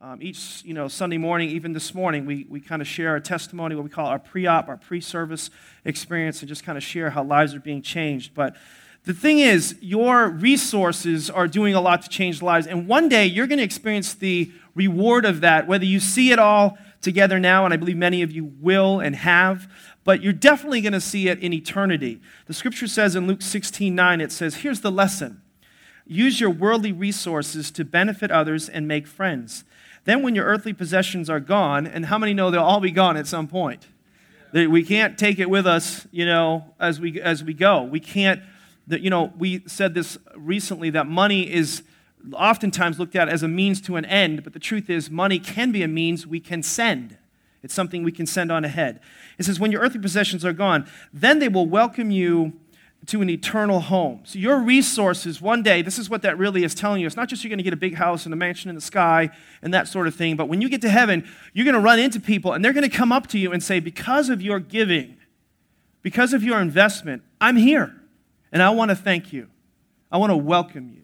Um, each you know Sunday morning, even this morning, we, we kind of share our testimony, what we call our pre-op, our pre-service experience, and just kind of share how lives are being changed. But the thing is, your resources are doing a lot to change lives, and one day you're going to experience the reward of that, whether you see it all together now, and I believe many of you will and have, but you're definitely going to see it in eternity. The scripture says in Luke 16 9, it says, Here's the lesson use your worldly resources to benefit others and make friends. Then, when your earthly possessions are gone, and how many know they'll all be gone at some point? We can't take it with us, you know, as we, as we go. We can't, you know, we said this recently that money is oftentimes looked at as a means to an end, but the truth is, money can be a means we can send. It's something we can send on ahead. It says, When your earthly possessions are gone, then they will welcome you to an eternal home. So, your resources, one day, this is what that really is telling you. It's not just you're going to get a big house and a mansion in the sky and that sort of thing, but when you get to heaven, you're going to run into people and they're going to come up to you and say, Because of your giving, because of your investment, I'm here and I want to thank you. I want to welcome you.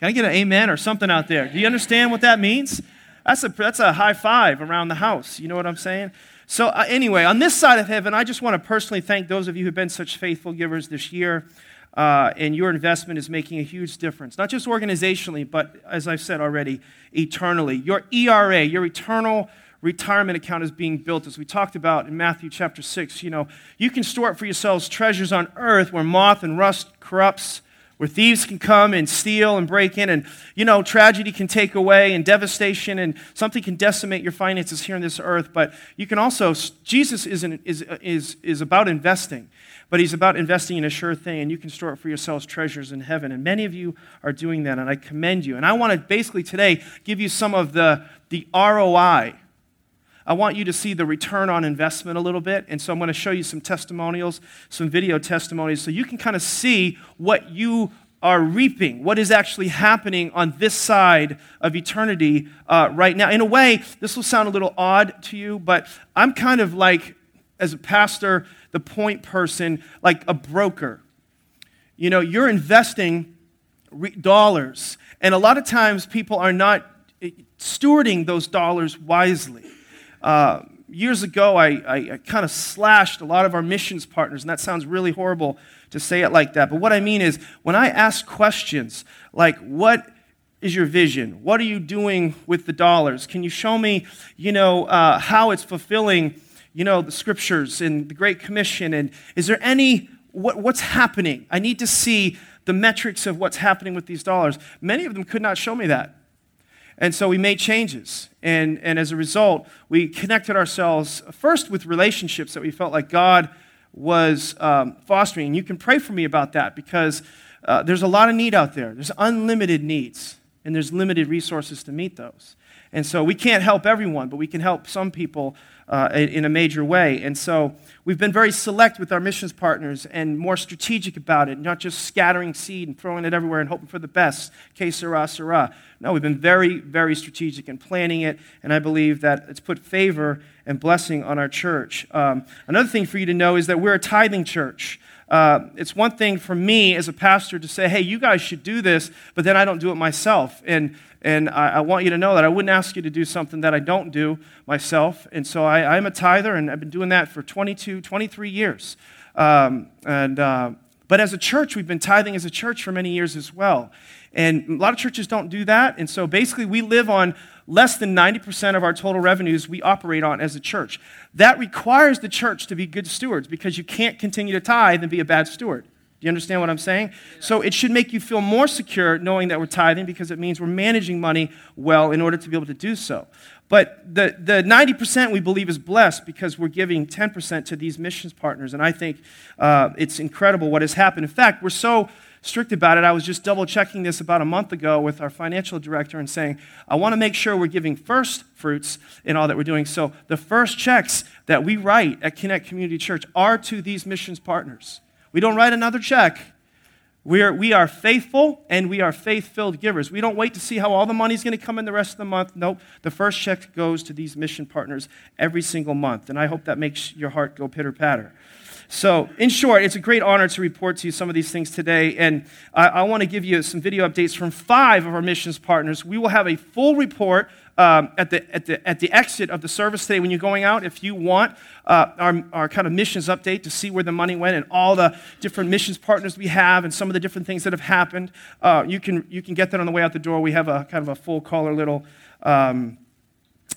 Can I get an amen or something out there? Do you understand what that means? That's a, that's a high five around the house. You know what I'm saying? So, uh, anyway, on this side of heaven, I just want to personally thank those of you who've been such faithful givers this year. Uh, and your investment is making a huge difference, not just organizationally, but as I've said already, eternally. Your ERA, your eternal retirement account is being built, as we talked about in Matthew chapter 6. You know, you can store up for yourselves treasures on earth where moth and rust corrupts, where thieves can come and steal and break in, and, you know, tragedy can take away, and devastation, and something can decimate your finances here on this earth. But you can also, Jesus is, an, is, is, is about investing, but he's about investing in a sure thing, and you can store it for yourselves treasures in heaven. And many of you are doing that, and I commend you. And I want to basically today give you some of the, the ROI I want you to see the return on investment a little bit. And so I'm going to show you some testimonials, some video testimonies, so you can kind of see what you are reaping, what is actually happening on this side of eternity uh, right now. In a way, this will sound a little odd to you, but I'm kind of like, as a pastor, the point person, like a broker. You know, you're investing dollars, and a lot of times people are not eh, stewarding those dollars wisely. Uh, years ago, I, I, I kind of slashed a lot of our missions partners, and that sounds really horrible to say it like that. But what I mean is, when I ask questions like, what is your vision? What are you doing with the dollars? Can you show me, you know, uh, how it's fulfilling, you know, the scriptures and the Great Commission? And is there any, what, what's happening? I need to see the metrics of what's happening with these dollars. Many of them could not show me that. And so we made changes. And, and as a result, we connected ourselves first with relationships that we felt like God was um, fostering. And you can pray for me about that because uh, there's a lot of need out there. There's unlimited needs, and there's limited resources to meet those. And so we can't help everyone, but we can help some people uh, in a major way. And so we've been very select with our missions partners and more strategic about it, not just scattering seed and throwing it everywhere and hoping for the best. Que sera, sera. No, we've been very, very strategic in planning it, and I believe that it's put favor and blessing on our church. Um, another thing for you to know is that we're a tithing church. Uh, it's one thing for me as a pastor to say, hey, you guys should do this, but then I don't do it myself. And, and I, I want you to know that I wouldn't ask you to do something that I don't do myself. And so I, I'm a tither, and I've been doing that for 22, 23 years. Um, and, uh, but as a church, we've been tithing as a church for many years as well. And a lot of churches don't do that. And so basically, we live on less than 90% of our total revenues we operate on as a church. That requires the church to be good stewards because you can't continue to tithe and be a bad steward. Do you understand what I'm saying? So it should make you feel more secure knowing that we're tithing because it means we're managing money well in order to be able to do so. But the, the 90% we believe is blessed because we're giving 10% to these missions partners. And I think uh, it's incredible what has happened. In fact, we're so strict about it. I was just double checking this about a month ago with our financial director and saying, I want to make sure we're giving first fruits in all that we're doing. So the first checks that we write at Connect Community Church are to these missions partners. We don't write another check. We are, we are faithful and we are faith filled givers. We don't wait to see how all the money is going to come in the rest of the month. Nope. The first check goes to these mission partners every single month. And I hope that makes your heart go pitter patter. So, in short, it's a great honor to report to you some of these things today. And I, I want to give you some video updates from five of our missions partners. We will have a full report um, at, the, at, the, at the exit of the service today when you're going out. If you want uh, our, our kind of missions update to see where the money went and all the different missions partners we have and some of the different things that have happened, uh, you, can, you can get that on the way out the door. We have a kind of a full color little. Um,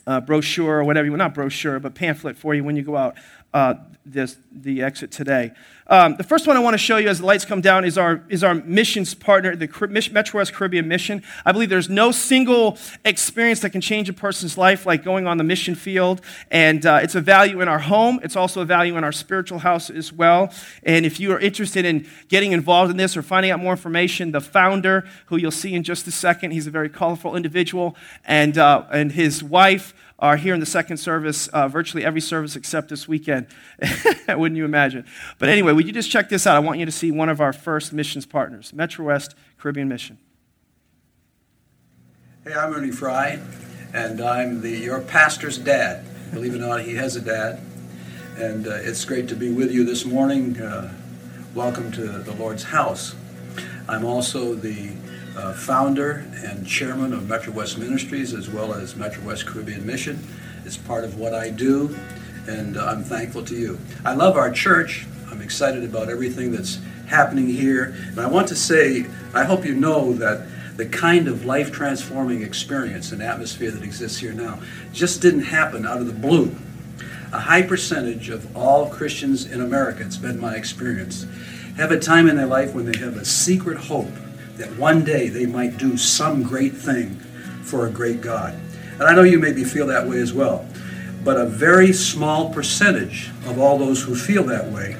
uh, brochure or whatever you want, not brochure, but pamphlet for you when you go out uh, this, the exit today. Um, the first one I want to show you as the lights come down is our, is our missions partner, the Metro West Caribbean Mission. I believe there's no single experience that can change a person's life like going on the mission field. And uh, it's a value in our home, it's also a value in our spiritual house as well. And if you are interested in getting involved in this or finding out more information, the founder, who you'll see in just a second, he's a very colorful individual, and, uh, and his wife, are here in the second service, uh, virtually every service except this weekend. Wouldn't you imagine? But anyway, would you just check this out? I want you to see one of our first missions partners, Metro West Caribbean Mission. Hey, I'm Ernie Fry, and I'm the, your pastor's dad. Believe it or not, he has a dad. And uh, it's great to be with you this morning. Uh, welcome to the Lord's house. I'm also the uh, founder and chairman of Metro West Ministries as well as Metro West Caribbean Mission. It's part of what I do, and I'm thankful to you. I love our church. I'm excited about everything that's happening here. And I want to say, I hope you know that the kind of life transforming experience and atmosphere that exists here now just didn't happen out of the blue. A high percentage of all Christians in America, it's been my experience, have a time in their life when they have a secret hope that one day they might do some great thing for a great God. And I know you maybe feel that way as well. But a very small percentage of all those who feel that way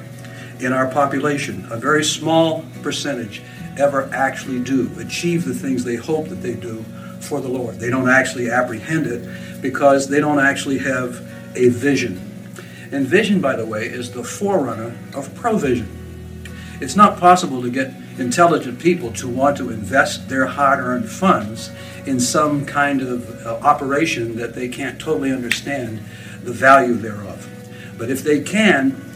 in our population, a very small percentage, ever actually do achieve the things they hope that they do for the Lord. They don't actually apprehend it because they don't actually have a vision. And vision, by the way, is the forerunner of provision. It's not possible to get intelligent people to want to invest their hard earned funds in some kind of uh, operation that they can't totally understand the value thereof. But if they can,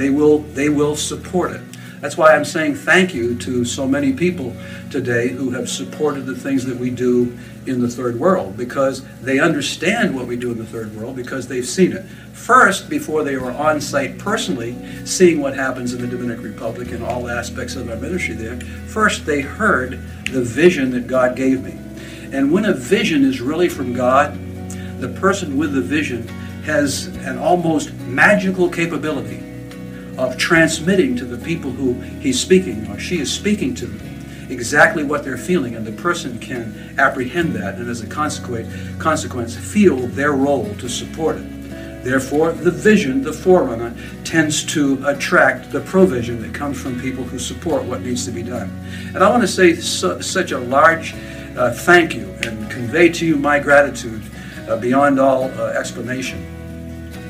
they will, they will support it. That's why I'm saying thank you to so many people today who have supported the things that we do in the third world because they understand what we do in the third world because they've seen it. First, before they were on site personally, seeing what happens in the Dominican Republic and all aspects of our ministry there, first they heard the vision that God gave me. And when a vision is really from God, the person with the vision has an almost magical capability of transmitting to the people who he's speaking or she is speaking to exactly what they're feeling, and the person can apprehend that and, as a consequence, consequence feel their role to support it. Therefore, the vision, the forerunner, tends to attract the provision that comes from people who support what needs to be done. And I want to say su- such a large uh, thank you and convey to you my gratitude uh, beyond all uh, explanation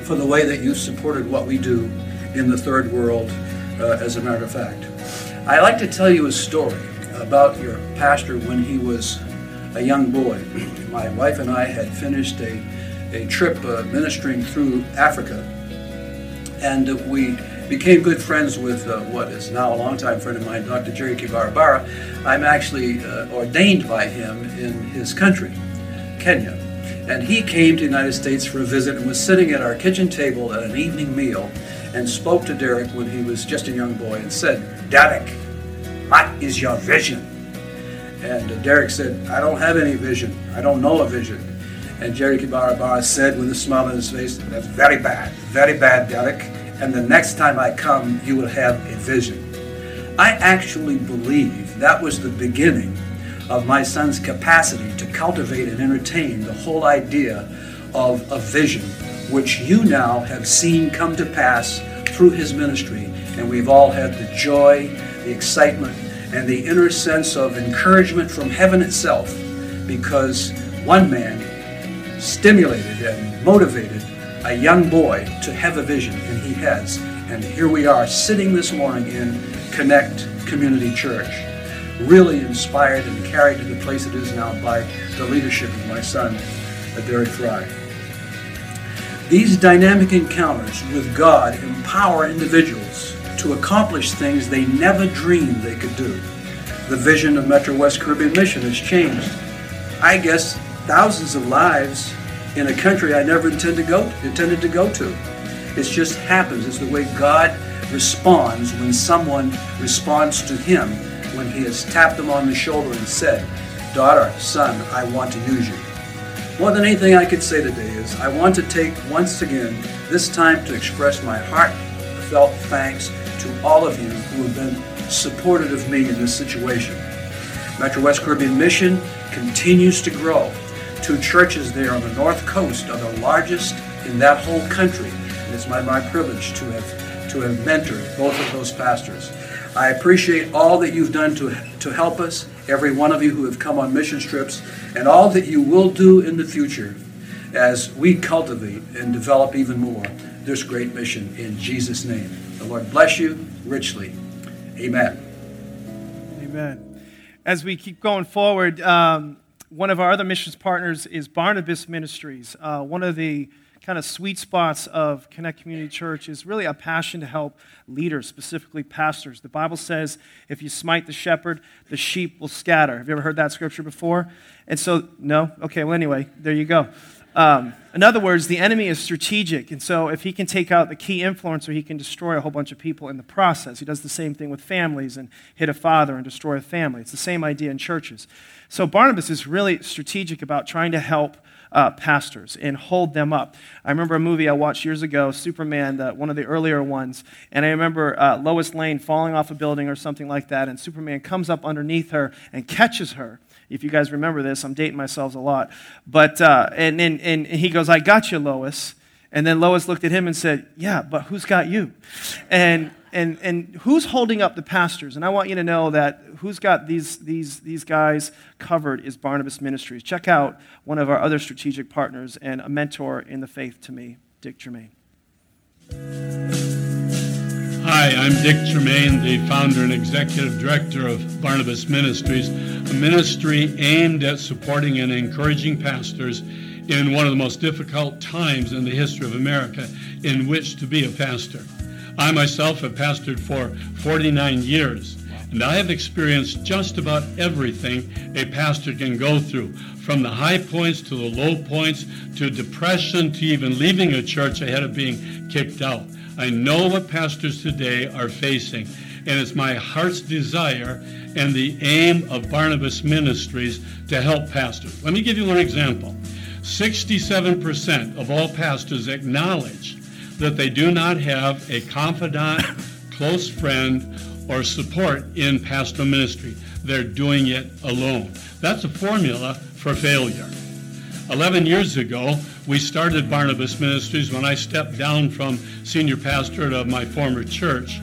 for the way that you've supported what we do in the third world, uh, as a matter of fact. I like to tell you a story about your pastor when he was a young boy. My wife and I had finished a, a trip uh, ministering through Africa, and we became good friends with uh, what is now a longtime friend of mine, Dr. Jerry Kibarabara. I'm actually uh, ordained by him in his country, Kenya. And he came to the United States for a visit and was sitting at our kitchen table at an evening meal and spoke to Deryck when he was just a young boy and said, Deryck, what is your vision? And Deryck said, I don't have any vision. I don't know a vision. And Jerry Kibarabara said with a smile on his face, That's very bad, very bad, Deryck. And the next time I come, you will have a vision. I actually believe that was the beginning of my son's capacity to cultivate and entertain the whole idea of a vision which you now have seen come to pass through his ministry. And we've all had the joy, the excitement, and the inner sense of encouragement from heaven itself because one man stimulated and motivated a young boy to have a vision, and he has. And here we are sitting this morning in Connect Community Church, really inspired and carried to the place it is now by the leadership of my son, Deryck Fry. These dynamic encounters with God empower individuals to accomplish things they never dreamed they could do. The vision of Metro West Caribbean Mission has changed. I guess thousands of lives in a country I never intended to go, intended to go to. It just happens. It's the way God responds when someone responds to Him when He has tapped them on the shoulder and said, Daughter, son, I want to use you. More than anything I could say today is I want to take once again this time to express my heartfelt thanks to all of you who have been supportive of me in this situation. Metro West Caribbean Mission continues to grow. Two churches there on the north coast are the largest in that whole country. And it's my, my privilege to have, to have mentored both of those pastors. I appreciate all that you've done to, to help us, every one of you who have come on mission trips, and all that you will do in the future as we cultivate and develop even more this great mission in Jesus' name. The Lord bless you richly. Amen. Amen. As we keep going forward, um, one of our other missions partners is Barnabas Ministries. Uh, one of the kind of sweet spots of Connect Community Church is really a passion to help leaders, specifically pastors. The Bible says, if you smite the shepherd, the sheep will scatter. Have you ever heard that scripture before? And so, no? Okay, well, anyway, there you go. Um, in other words, the enemy is strategic. And so, if he can take out the key influencer, he can destroy a whole bunch of people in the process. He does the same thing with families and hit a father and destroy a family. It's the same idea in churches. So, Barnabas is really strategic about trying to help uh, pastors and hold them up. I remember a movie I watched years ago, Superman, the, one of the earlier ones, and I remember uh, Lois Lane falling off a building or something like that, and Superman comes up underneath her and catches her. If you guys remember this, I'm dating myself a lot. But, uh, and, and, and he goes, I got you, Lois. And then Lois looked at him and said, Yeah, but who's got you? And, and, and who's holding up the pastors? And I want you to know that who's got these, these, these guys covered is Barnabas Ministries. Check out one of our other strategic partners and a mentor in the faith to me, Dick Germain. Hi, I'm Dick Germain, the founder and executive director of Barnabas Ministries, a ministry aimed at supporting and encouraging pastors in one of the most difficult times in the history of America in which to be a pastor. I myself have pastored for 49 years, and I have experienced just about everything a pastor can go through, from the high points to the low points, to depression, to even leaving a church ahead of being kicked out. I know what pastors today are facing, and it's my heart's desire and the aim of Barnabas Ministries to help pastors. Let me give you one example. 67% of all pastors acknowledge that they do not have a confidant, close friend, or support in pastoral ministry. They're doing it alone. That's a formula for failure. 11 years ago, we started Barnabas Ministries when I stepped down from senior pastorate of my former church.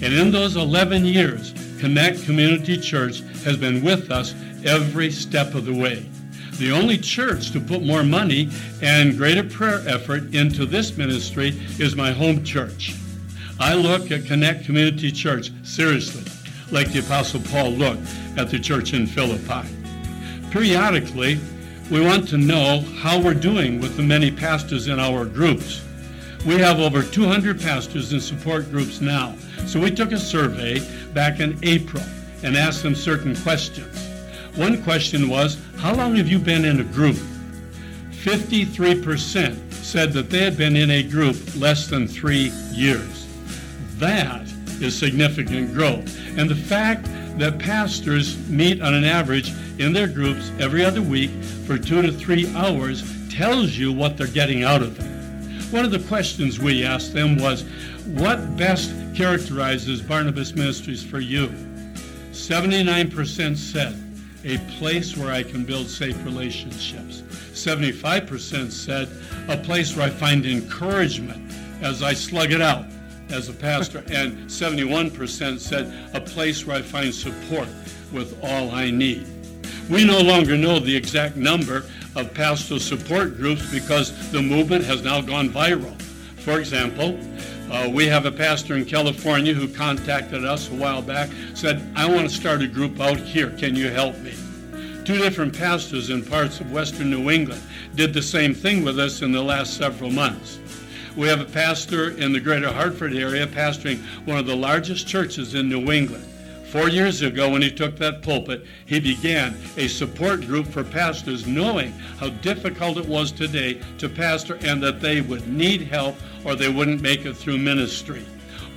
And in those 11 years, Connect Community Church has been with us every step of the way the only church to put more money and greater prayer effort into this ministry is my home church. I look at Connect Community Church seriously, like the Apostle Paul looked at the church in Philippi. Periodically, we want to know how we're doing with the many pastors in our groups. We have over 200 pastors in support groups now. So we took a survey back in April and asked them certain questions. One question was, How long have you been in a group? 53% said that they had been in a group less than three years. That is significant growth. And the fact that pastors meet on an average in their groups every other week for two to three hours tells you what they're getting out of it. One of the questions we asked them was, What best characterizes Barnabas Ministries for you? 79% said a place where I can build safe relationships. 75% said a place where I find encouragement as I slug it out as a pastor. and 71% said a place where I find support with all I need. We no longer know the exact number of pastoral support groups because the movement has now gone viral. For example, uh, we have a pastor in California who contacted us a while back, said, I want to start a group out here. Can you help me? two different pastors in parts of western New England did the same thing with us in the last several months. We have a pastor in the greater Hartford area pastoring one of the largest churches in New England. Four years ago, when he took that pulpit, he began a support group for pastors, knowing how difficult it was today to pastor and that they would need help or they wouldn't make it through ministry.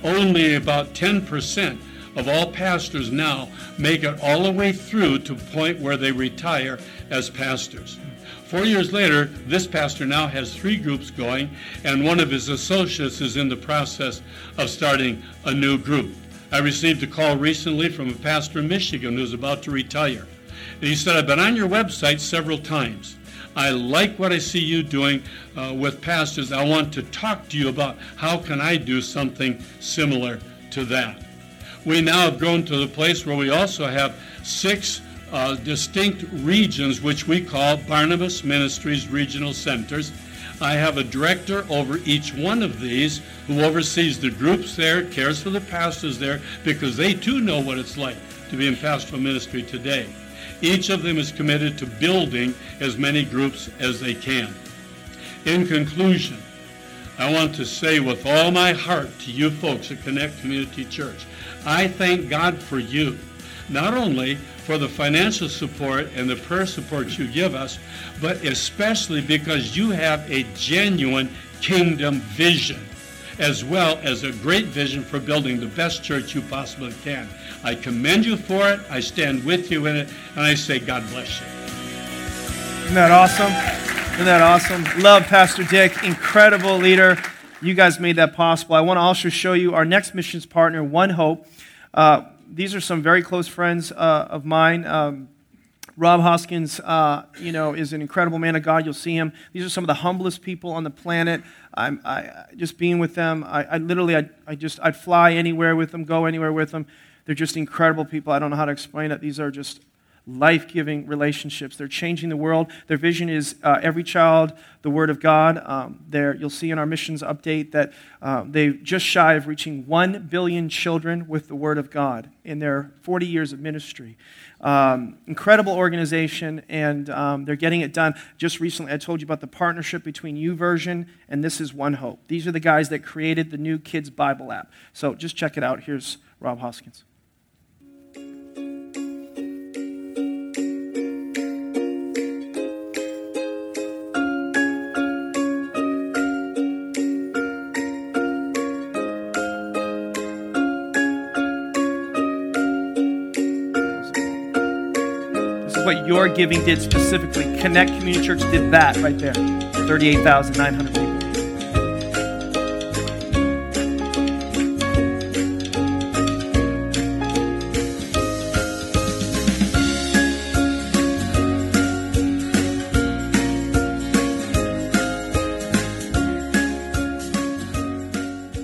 Only about 10% of all pastors now make it all the way through to the point where they retire as pastors. Four years later, this pastor now has three groups going, and one of his associates is in the process of starting a new group. I received a call recently from a pastor in Michigan who's about to retire. And he said, I've been on your website several times. I like what I see you doing uh, with pastors. I want to talk to you about how can I do something similar to that. We now have grown to the place where we also have six uh, distinct regions, which we call Barnabas Ministries Regional Centers. I have a director over each one of these who oversees the groups there, cares for the pastors there, because they too know what it's like to be in pastoral ministry today. Each of them is committed to building as many groups as they can. In conclusion, I want to say with all my heart to you folks at Connect Community Church, I thank God for you, not only for the financial support and the prayer support you give us, but especially because you have a genuine kingdom vision, as well as a great vision for building the best church you possibly can. I commend you for it. I stand with you in it, and I say, God bless you. Isn't that awesome? Isn't that awesome? Love Pastor Dick, incredible leader. You guys made that possible. I want to also show you our next missions partner, One Hope. Uh, these are some very close friends uh, of mine. Um, Rob Hoskins, uh, you know, is an incredible man of God. You'll see him. These are some of the humblest people on the planet. I'm I, just being with them. I, I literally, I, I just, I'd fly anywhere with them, go anywhere with them. They're just incredible people. I don't know how to explain it. These are just life giving relationships. They're changing the world. Their vision is uh, every child, the Word of God. Um, there, you'll see in our missions update that uh, they're just shy of reaching 1 billion children with the Word of God in their 40 years of ministry. Um, incredible organization, and um, they're getting it done. Just recently, I told you about the partnership between YouVersion and This Is One Hope. These are the guys that created the new Kids Bible app. So just check it out. Here's Rob Hoskins. What your giving did specifically. Connect Community Church did that right there 38,900 people.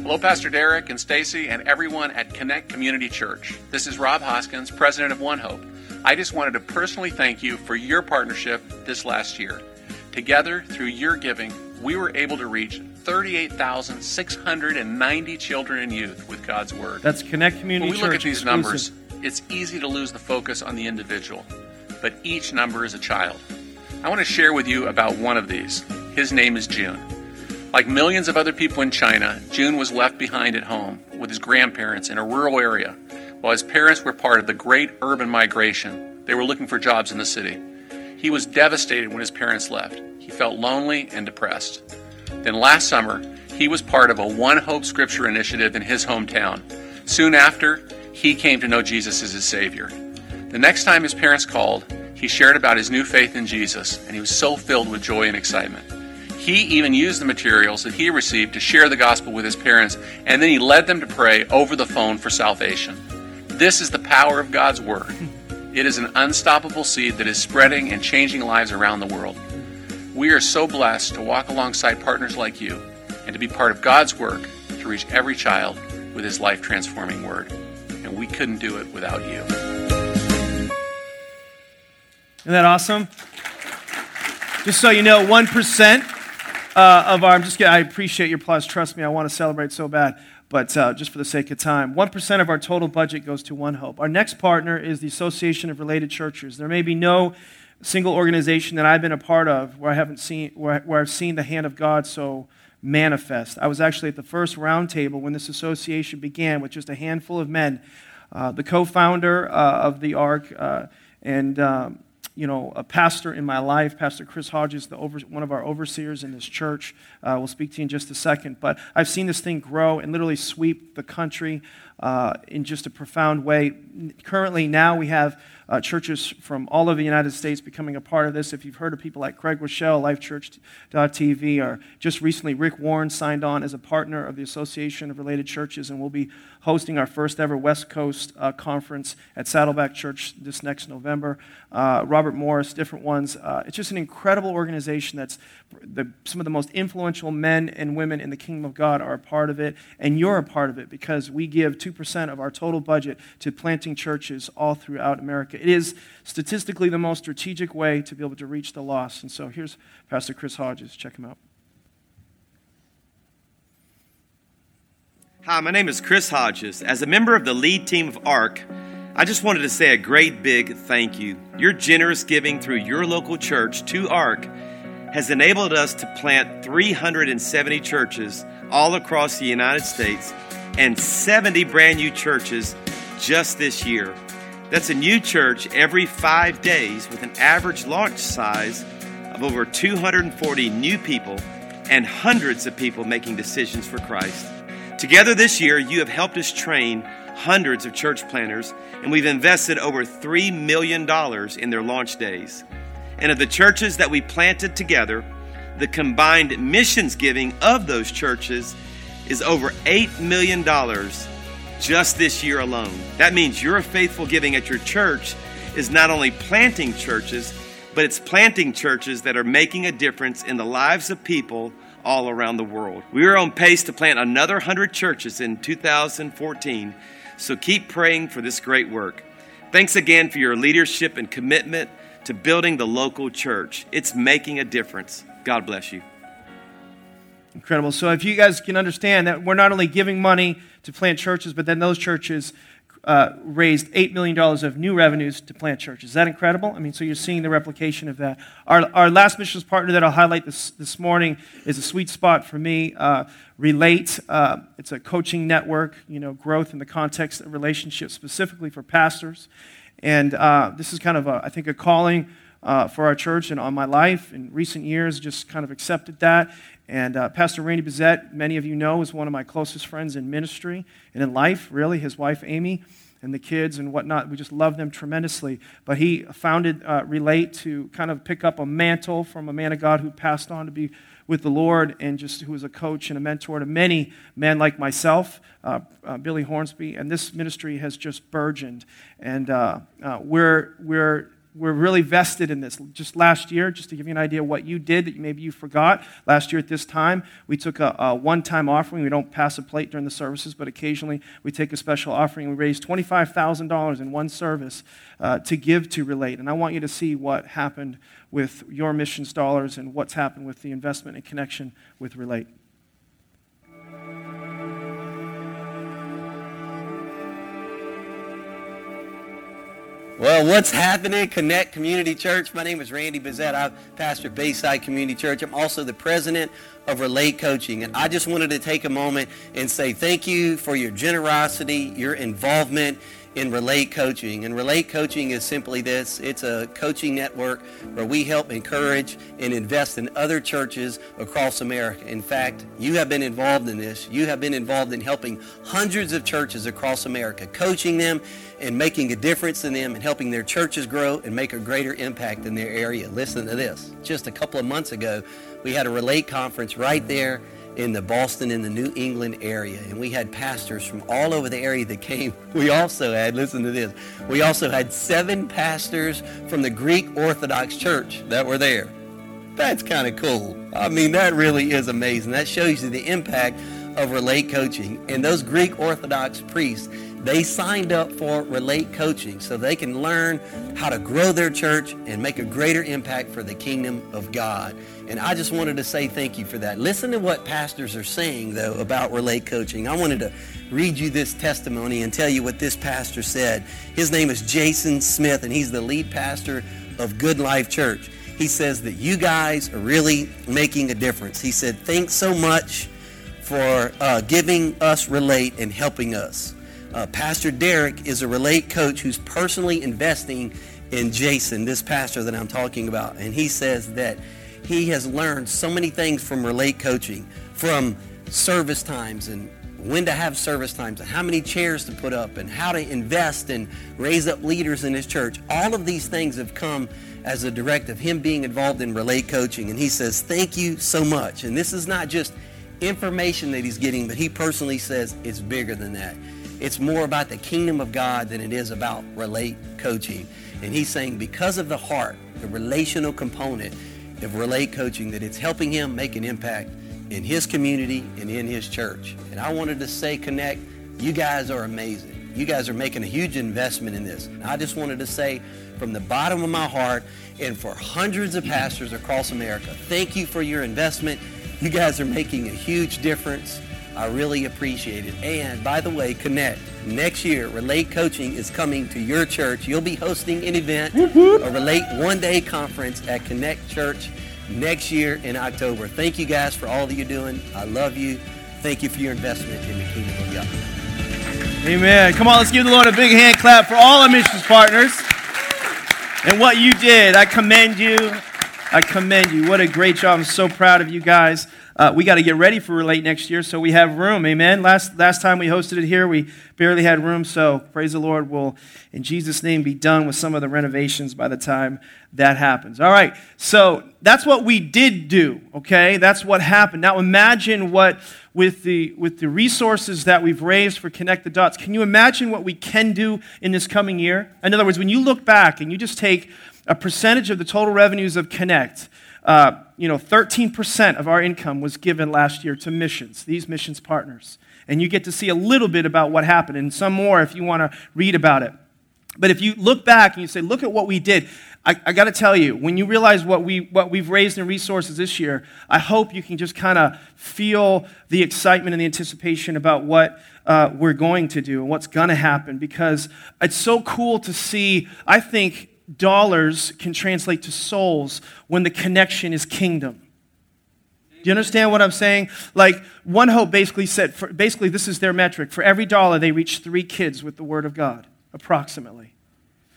Hello, Pastor Deryck and Stacy and everyone at Connect Community Church. This is Rob Hoskins, president of One Hope. I just wanted to personally thank you for your partnership this last year. Together, through your giving, we were able to reach 38,690 children and youth with God's Word. That's Connect Community When we look at these exclusive. numbers, it's easy to lose the focus on the individual, but each number is a child. I want to share with you about one of these. His name is June. Like millions of other people in China, June was left behind at home with his grandparents in a rural area while his parents were part of the great urban migration, they were looking for jobs in the city. He was devastated when his parents left. He felt lonely and depressed. Then last summer, he was part of a One Hope Scripture initiative in his hometown. Soon after, he came to know Jesus as his Savior. The next time his parents called, he shared about his new faith in Jesus, and he was so filled with joy and excitement. He even used the materials that he received to share the gospel with his parents, and then he led them to pray over the phone for salvation. This is the power of God's Word. It is an unstoppable seed that is spreading and changing lives around the world. We are so blessed to walk alongside partners like you and to be part of God's work to reach every child with His life transforming Word. And we couldn't do it without you. Isn't that awesome? Just so you know, 1% uh, of our, I'm just I appreciate your applause. Trust me, I want to celebrate so bad. But uh, just for the sake of time. 1% of our total budget goes to One Hope. Our next partner is the Association of Related Churches. There may be no single organization that I've been a part of where I haven't seen where, where I've seen the hand of God so manifest. I was actually at the first roundtable when this association began with just a handful of men. Uh, the co-founder uh, of the ARC uh, and um, you know, a pastor in my life, Pastor Chris Hodges, the over, one of our overseers in this church. Uh, we'll speak to you in just a second. But I've seen this thing grow and literally sweep the country uh, in just a profound way. Currently, now we have uh, churches from all over the United States becoming a part of this. If you've heard of people like Craig Groeschel, LifeChurch.tv, or just recently Rick Warren signed on as a partner of the Association of Related Churches, and we'll be hosting our first ever West Coast uh, conference at Saddleback Church this next November. Uh, Robert Morris, different ones. Uh, it's just an incredible organization that's the, some of the most influential men and women in the kingdom of God are a part of it, and you're a part of it because we give 2% of our total budget to planting churches all throughout America. It is statistically the most strategic way to be able to reach the lost. And so here's Pastor Chris Hodges. Check him out. Hi, my name is Chris Hodges. As a member of the lead team of ARC, I just wanted to say a great big thank you. Your generous giving through your local church to ARC has enabled us to plant 370 churches all across the United States and 70 brand new churches just this year. That's a new church every five days with an average launch size of over 240 new people and hundreds of people making decisions for Christ. Together this year, you have helped us train hundreds of church planners, and we've invested over $3 million in their launch days. And of the churches that we planted together, the combined missions giving of those churches is over $8 million just this year alone. That means your faithful giving at your church is not only planting churches, but it's planting churches that are making a difference in the lives of people all around the world. We are on pace to plant another 100 churches in 2014, so keep praying for this great work. Thanks again for your leadership and commitment to building the local church. It's making a difference. God bless you. Incredible. So, if you guys can understand that we're not only giving money to plant churches, but then those churches uh, raised $8 million of new revenues to plant churches. Is that incredible? I mean, so you're seeing the replication of that. Our, our last missions partner that I'll highlight this, this morning is a sweet spot for me. Uh, Relate, uh, it's a coaching network, you know, growth in the context of relationships, specifically for pastors. And uh, this is kind of, a, I think, a calling uh, for our church and on my life in recent years, just kind of accepted that. And uh, Pastor Randy Bezet, many of you know, is one of my closest friends in ministry and in life, really. His wife, Amy, and the kids and whatnot, we just love them tremendously. But he founded uh, Relate to kind of pick up a mantle from a man of God who passed on to be with the Lord and just who was a coach and a mentor to many men like myself, uh, uh, Billy Hornsby. And this ministry has just burgeoned. And uh, uh, we're, we're we're really vested in this. Just last year, just to give you an idea what you did that maybe you forgot, last year at this time, we took a, a one time offering. We don't pass a plate during the services, but occasionally we take a special offering. We raised $25,000 in one service uh, to give to Relate. And I want you to see what happened with your missions dollars and what's happened with the investment and connection with Relate. Well, what's happening? Connect Community Church. My name is Randy Bezet. I pastor of Bayside Community Church. I'm also the president of Relate Coaching. And I just wanted to take a moment and say thank you for your generosity, your involvement in Relate Coaching. And Relate Coaching is simply this it's a coaching network where we help encourage and invest in other churches across America. In fact, you have been involved in this. You have been involved in helping hundreds of churches across America, coaching them and making a difference in them and helping their churches grow and make a greater impact in their area. Listen to this. Just a couple of months ago, we had a Relate conference right there in the Boston in the New England area. And we had pastors from all over the area that came. We also had, listen to this, we also had seven pastors from the Greek Orthodox Church that were there. That's kind of cool. I mean, that really is amazing. That shows you the impact of relate coaching. And those Greek Orthodox priests, they signed up for Relate Coaching so they can learn how to grow their church and make a greater impact for the kingdom of God. And I just wanted to say thank you for that. Listen to what pastors are saying, though, about Relate Coaching. I wanted to read you this testimony and tell you what this pastor said. His name is Jason Smith, and he's the lead pastor of Good Life Church. He says that you guys are really making a difference. He said, thanks so much for uh, giving us Relate and helping us. Uh, pastor Deryck is a Relate coach who's personally investing in Jason, this pastor that I'm talking about. And he says that he has learned so many things from Relate coaching, from service times and when to have service times and how many chairs to put up and how to invest and raise up leaders in his church. All of these things have come as a direct of him being involved in Relate coaching. And he says, thank you so much. And this is not just information that he's getting, but he personally says it's bigger than that. It's more about the kingdom of God than it is about relate coaching. And he's saying because of the heart, the relational component of relate coaching, that it's helping him make an impact in his community and in his church. And I wanted to say, Connect, you guys are amazing. You guys are making a huge investment in this. And I just wanted to say from the bottom of my heart and for hundreds of pastors across America, thank you for your investment. You guys are making a huge difference. I really appreciate it. And by the way, Connect. Next year, Relate Coaching is coming to your church. You'll be hosting an event, mm-hmm. a Relate one day conference at Connect Church next year in October. Thank you guys for all that you're doing. I love you. Thank you for your investment in the kingdom of God. Amen. Come on, let's give the Lord a big hand clap for all our missions partners and what you did. I commend you. I commend you. What a great job. I'm so proud of you guys. Uh, we got to get ready for Relate next year, so we have room. Amen. Last last time we hosted it here, we barely had room. So praise the Lord. We'll, in Jesus' name, be done with some of the renovations by the time that happens. All right. So that's what we did do. Okay, that's what happened. Now imagine what with the with the resources that we've raised for Connect the Dots. Can you imagine what we can do in this coming year? In other words, when you look back and you just take a percentage of the total revenues of Connect uh, you know, 13% of our income was given last year to missions, these missions partners. And you get to see a little bit about what happened and some more if you want to read about it. But if you look back and you say, look at what we did, I, I got to tell you, when you realize what, we, what we've raised in resources this year, I hope you can just kind of feel the excitement and the anticipation about what uh, we're going to do and what's going to happen because it's so cool to see, I think, dollars can translate to souls when the connection is kingdom. Do you understand what I'm saying? Like, One Hope basically said, for, basically, this is their metric. For every dollar, they reach three kids with the Word of God, approximately.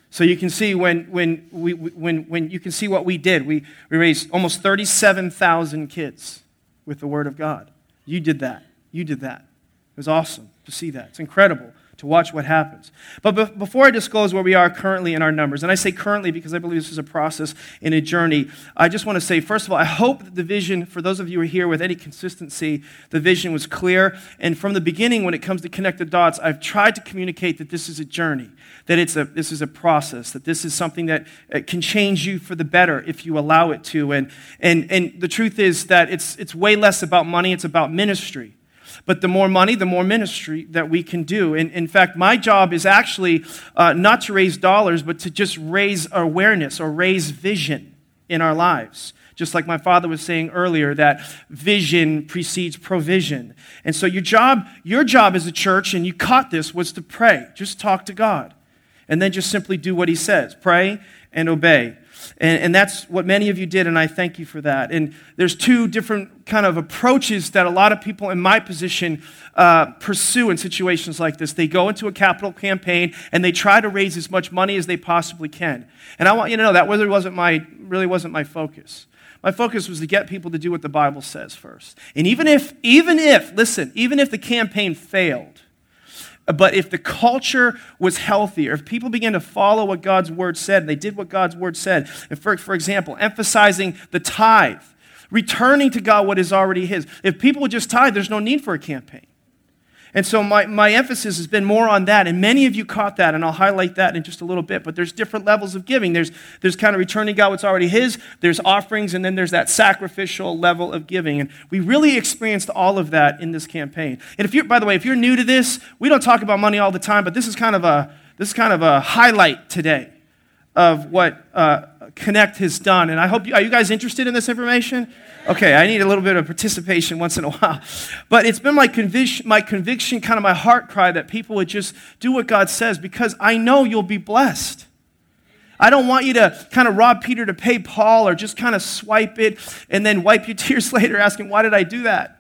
So you can see when, when, we, when, when you can see what we did. We, we raised almost 37,000 kids with the Word of God. You did that. You did that. It was awesome to see that. It's incredible to watch what happens. But be- before I disclose where we are currently in our numbers, and I say currently because I believe this is a process in a journey, I just want to say, first of all, I hope that the vision, for those of you who are here with any consistency, the vision was clear. And from the beginning, when it comes to connect the dots, I've tried to communicate that this is a journey, that it's a, this is a process, that this is something that uh, can change you for the better if you allow it to. And, and, and the truth is that it's, it's way less about money, it's about ministry. But the more money, the more ministry that we can do. And in fact, my job is actually uh, not to raise dollars, but to just raise awareness or raise vision in our lives. Just like my father was saying earlier, that vision precedes provision. And so your job, your job as a church, and you caught this, was to pray. Just talk to God. And then just simply do what he says. Pray and obey. And, and that's what many of you did, and I thank you for that. And there's two different kind of approaches that a lot of people in my position uh, pursue in situations like this. They go into a capital campaign and they try to raise as much money as they possibly can. And I want you to know that really wasn't my, really wasn't my focus. My focus was to get people to do what the Bible says first. And even if, even if, listen, even if the campaign failed, but if the culture was healthier, if people began to follow what God's word said, and they did what God's word said, if for, for example, emphasizing the tithe, returning to God what is already His, if people would just tithe, there's no need for a campaign. And so my, my emphasis has been more on that. And many of you caught that, and I'll highlight that in just a little bit. But there's different levels of giving. There's, there's kind of returning God what's already His, there's offerings, and then there's that sacrificial level of giving. And we really experienced all of that in this campaign. And if you're, by the way, if you're new to this, we don't talk about money all the time, but this is kind of a, this is kind of a highlight today of what uh, Connect has done. And I hope you, are you guys interested in this information? Okay, I need a little bit of participation once in a while. But it's been my conviction, my conviction, kind of my heart cry that people would just do what God says because I know you'll be blessed. I don't want you to kind of rob Peter to pay Paul or just kind of swipe it and then wipe your tears later asking, why did I do that?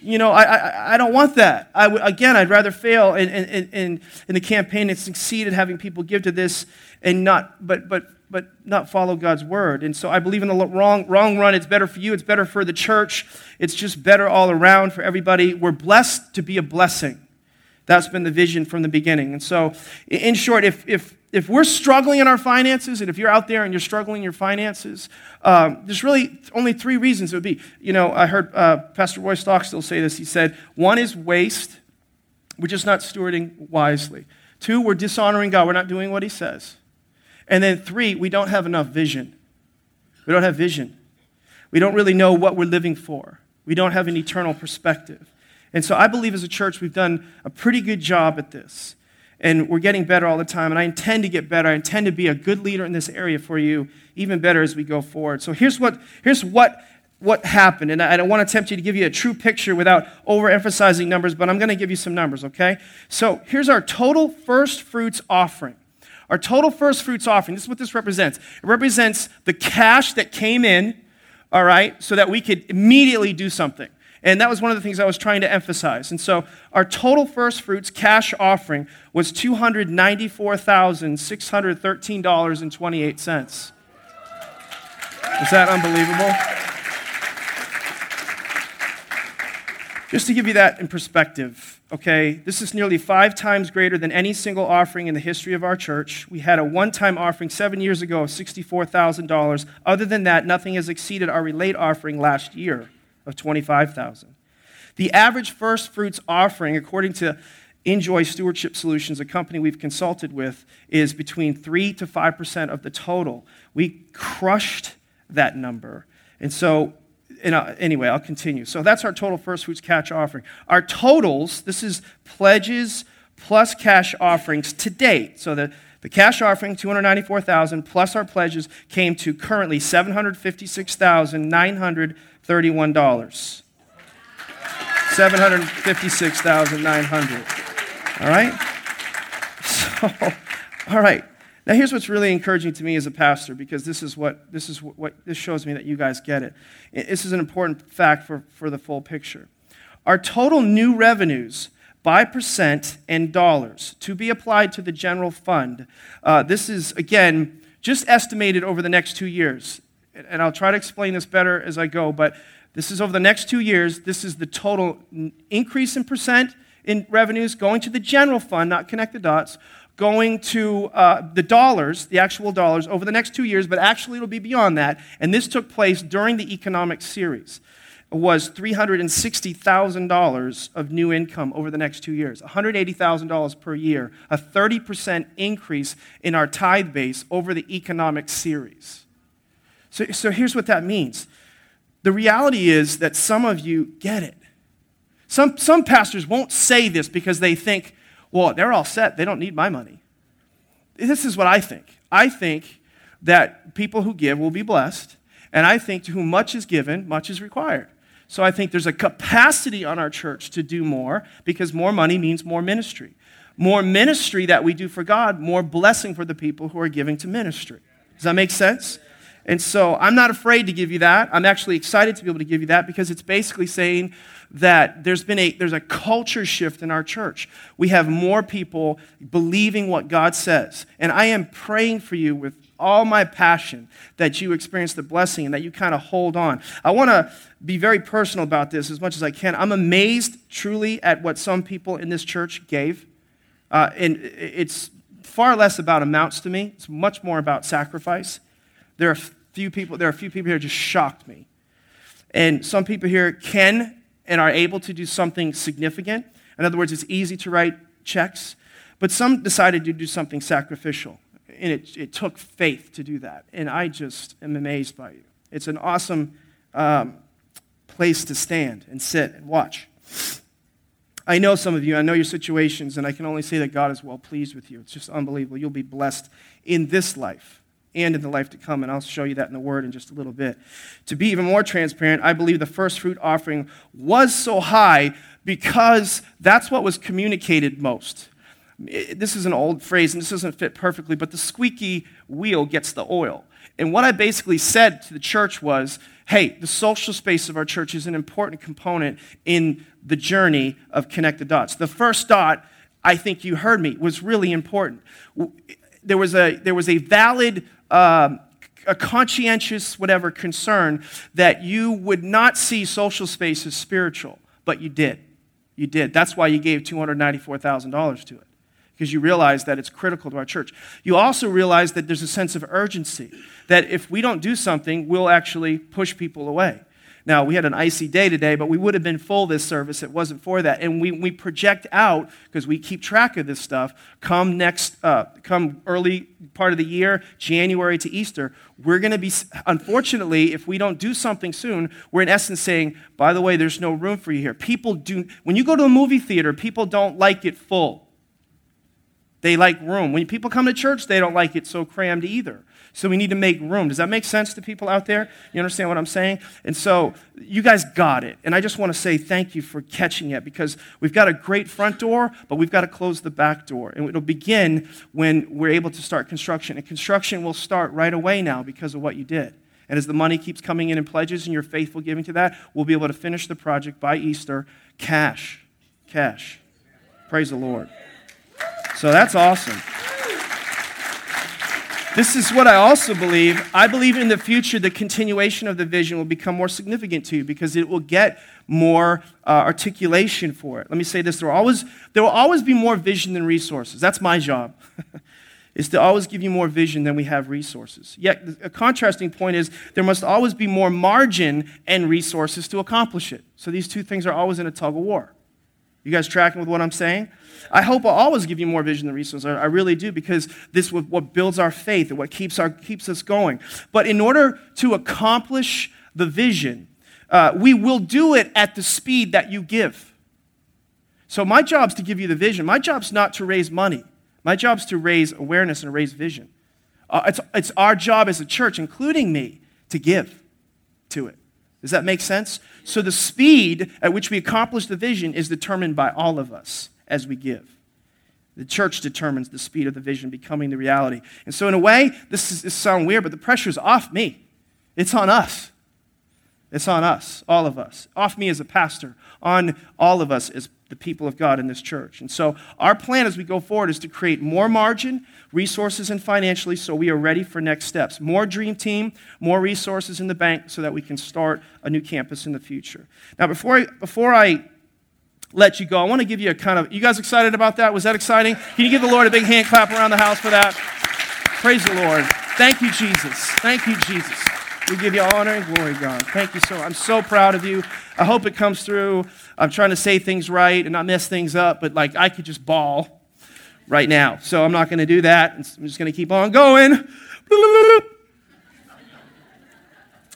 You know, I, I, I don't want that. I, again, I'd rather fail in, in, in, in the campaign and succeed at having people give to this and not, but, but but not follow God's word. And so I believe in the long, wrong run, it's better for you, it's better for the church, it's just better all around for everybody. We're blessed to be a blessing. That's been the vision from the beginning. And so, in short, if, if, if we're struggling in our finances, and if you're out there and you're struggling in your finances, um, there's really only three reasons it would be. You know, I heard uh, Pastor Roy Stockstill say this. He said, one is waste, we're just not stewarding wisely. Two, we're dishonoring God, we're not doing what He says. And then three, we don't have enough vision. We don't have vision. We don't really know what we're living for. We don't have an eternal perspective. And so I believe as a church, we've done a pretty good job at this. And we're getting better all the time. And I intend to get better. I intend to be a good leader in this area for you, even better as we go forward. So here's what, here's what, what happened. And I don't want to tempt you to give you a true picture without overemphasizing numbers, but I'm going to give you some numbers, okay? So here's our total first fruits offering. Our total first fruits offering, this is what this represents. It represents the cash that came in, all right, so that we could immediately do something. And that was one of the things I was trying to emphasize. And so our total first fruits cash offering was $294,613.28. Is that unbelievable? Just to give you that in perspective, okay, this is nearly five times greater than any single offering in the history of our church. We had a one time offering seven years ago of $64,000. Other than that, nothing has exceeded our relate offering last year of 25000 The average first fruits offering, according to Injoy Stewardship Solutions, a company we've consulted with, is between 3 to 5% of the total. We crushed that number. And so and, uh, anyway, I'll continue. So that's our total first fruits cash offering. Our totals, this is pledges plus cash offerings to date. So the, the cash offering, 294,000 plus our pledges came to currently $756,931. 756,900. All right? So, all right. Now, here's what's really encouraging to me as a pastor, because this is what this is what this shows me that you guys get it. This is an important fact for, for the full picture. Our total new revenues by percent and dollars to be applied to the general fund. Uh, this is again just estimated over the next two years, and I'll try to explain this better as I go. But this is over the next two years. This is the total increase in percent in revenues going to the general fund, not connect the dots going to uh, the dollars, the actual dollars, over the next two years, but actually it'll be beyond that. And this took place during the economic series. Was $360,000 of new income over the next two years, $180,000 per year, a 30% increase in our tithe base over the economic series. So, so here's what that means. The reality is that some of you get it. Some, some pastors won't say this because they think, well, they're all set. They don't need my money. This is what I think. I think that people who give will be blessed, and I think to whom much is given, much is required. So I think there's a capacity on our church to do more because more money means more ministry. More ministry that we do for God, more blessing for the people who are giving to ministry. Does that make sense? And so I'm not afraid to give you that. I'm actually excited to be able to give you that because it's basically saying that there's been a there's a culture shift in our church. We have more people believing what God says. And I am praying for you with all my passion that you experience the blessing and that you kind of hold on. I want to be very personal about this as much as I can. I'm amazed truly at what some people in this church gave. Uh, and it's far less about amounts to me. It's much more about sacrifice. There are few people, there are a few people here just shocked me. And some people here can and are able to do something significant. In other words, it's easy to write checks, but some decided to do something sacrificial. And it, it took faith to do that. And I just am amazed by you. It's an awesome um, place to stand and sit and watch. I know some of you, I know your situations, and I can only say that God is well pleased with you. It's just unbelievable. You'll be blessed in this life and in the life to come, and I'll show you that in the Word in just a little bit. To be even more transparent, I believe the first fruit offering was so high because that's what was communicated most. This is an old phrase, and this doesn't fit perfectly, but the squeaky wheel gets the oil. And what I basically said to the church was hey, the social space of our church is an important component in the journey of connect the dots. The first dot, I think you heard me, was really important. There was a, there was a valid, um, a conscientious, whatever, concern that you would not see social space as spiritual, but you did. You did. That's why you gave $294,000 to it because you realize that it's critical to our church. You also realize that there's a sense of urgency, that if we don't do something, we'll actually push people away. Now, we had an icy day today, but we would have been full this service. It wasn't for that. And we, we project out, because we keep track of this stuff, come next, uh, come early part of the year, January to Easter, we're going to be, unfortunately, if we don't do something soon, we're in essence saying, by the way, there's no room for you here. People do, when you go to a movie theater, people don't like it full. They like room. When people come to church, they don't like it so crammed either. So we need to make room. Does that make sense to people out there? You understand what I'm saying? And so you guys got it. And I just want to say thank you for catching it because we've got a great front door, but we've got to close the back door. And it'll begin when we're able to start construction. And construction will start right away now because of what you did. And as the money keeps coming in in pledges and you're faithful giving to that, we'll be able to finish the project by Easter cash. Cash. Praise the Lord. So that's awesome. This is what I also believe. I believe in the future, the continuation of the vision will become more significant to you because it will get more uh, articulation for it. Let me say this there will, always, there will always be more vision than resources. That's my job, is to always give you more vision than we have resources. Yet, a contrasting point is there must always be more margin and resources to accomplish it. So these two things are always in a tug of war. You guys tracking with what I'm saying? I hope I'll always give you more vision than resources. I really do because this is what builds our faith and what keeps, our, keeps us going. But in order to accomplish the vision, uh, we will do it at the speed that you give. So my job's to give you the vision. My job's not to raise money. My job's to raise awareness and raise vision. Uh, it's, it's our job as a church, including me, to give to it. Does that make sense? So the speed at which we accomplish the vision is determined by all of us as we give. The church determines the speed of the vision becoming the reality. And so, in a way, this, is, this sounds weird, but the pressure's off me. It's on us. It's on us, all of us. Off me as a pastor, on all of us as the people of God in this church. And so, our plan as we go forward is to create more margin, resources, and financially so we are ready for next steps. More dream team, more resources in the bank so that we can start a new campus in the future. Now, before I, before I let you go, I want to give you a kind of, you guys excited about that? Was that exciting? Can you give the Lord a big hand clap around the house for that? Praise the Lord. Thank you, Jesus. Thank you, Jesus. We give you honor and glory, God. Thank you so I'm so proud of you. I hope it comes through. I'm trying to say things right and not mess things up, but like I could just bawl right now. So I'm not going to do that. I'm just going to keep on going.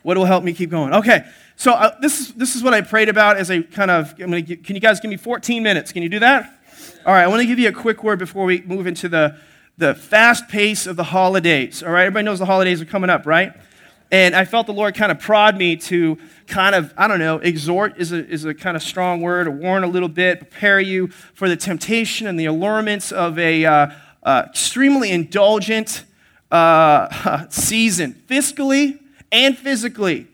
What will help me keep going? Okay. So uh, this, is, this is what I prayed about as I kind of, I'm gonna can you guys give me 14 minutes? Can you do that? All right, I want to give you a quick word before we move into the, the fast pace of the holidays. All right, everybody knows the holidays are coming up, right? And I felt the Lord kind of prod me to kind of, I don't know, exhort is a, is a kind of strong word, warn a little bit, prepare you for the temptation and the allurements of a uh, uh, extremely indulgent uh, season, fiscally and physically.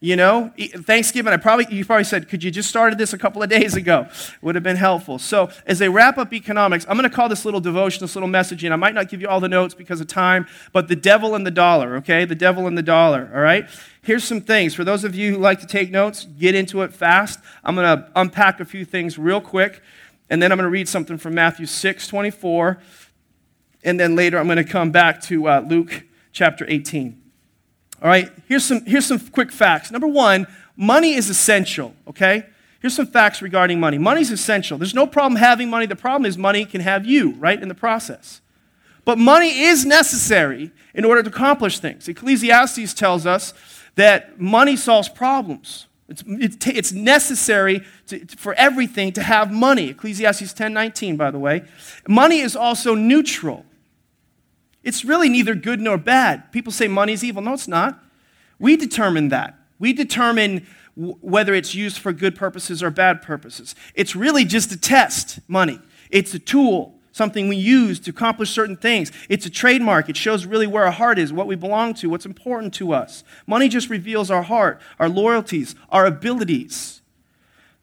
You know, Thanksgiving, I probably, you probably said, could you just started this a couple of days ago? Would have been helpful. So, as they wrap up economics, I'm going to call this little devotion, this little message, and I might not give you all the notes because of time, but the devil and the dollar, okay? The devil and the dollar, all right? Here's some things. For those of you who like to take notes, get into it fast. I'm going to unpack a few things real quick, and then I'm going to read something from Matthew 6 24, and then later I'm going to come back to uh, Luke chapter 18. All right, here's some, here's some quick facts. Number one, money is essential, okay? Here's some facts regarding money. Money's essential. There's no problem having money. The problem is money can have you, right, in the process. But money is necessary in order to accomplish things. Ecclesiastes tells us that money solves problems. It's, it's, necessary to, for everything to have money. Ecclesiastes 10:19, by the way. Money is also neutral. It's really neither good nor bad. People say money is evil. No, it's not. We determine that. We determine w- whether it's used for good purposes or bad purposes. It's really just a test, money. It's a tool something we use to accomplish certain things. It's a trademark. It shows really where our heart is, what we belong to, what's important to us. Money just reveals our heart, our loyalties, our abilities.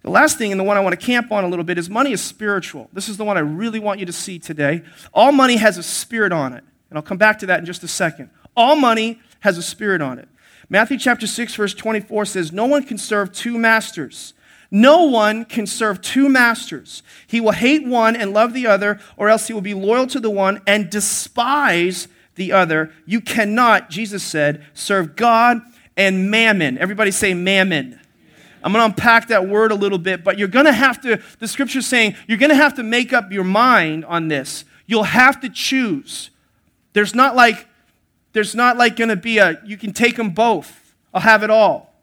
The last thing, and the one I want to camp on a little bit, is money is spiritual. This is the one I really want you to see today. All money has a spirit on it. And I'll come back to that in just a second. All money has a spirit on it. Matthew chapter 6, verse 24 says, No one can serve two masters. No one can serve two masters. He will hate one and love the other, or else he will be loyal to the one and despise the other. You cannot, Jesus said, serve God and mammon. Everybody say mammon. I'm going to unpack that word a little bit, but you're going to have to, the scripture's saying, you're going to have to make up your mind on this. You'll have to choose. There's not like, there's not like going to be a, you can take them both. I'll have it all.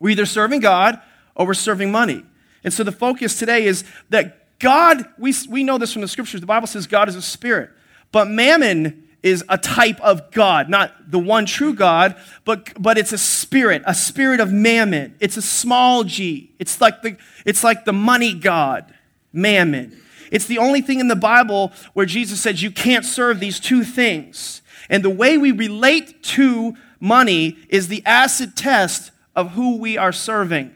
We're either serving God or we're serving money. And so the focus today is that God, we, we know this from the scriptures. The Bible says God is a spirit. But mammon is a type of God, not the one true God, but, but it's a spirit, a spirit of mammon. It's a small g. It's like the, it's like the money God, mammon. It's the only thing in the Bible where Jesus said you can't serve these two things. And the way we relate to money is the acid test of who we are serving.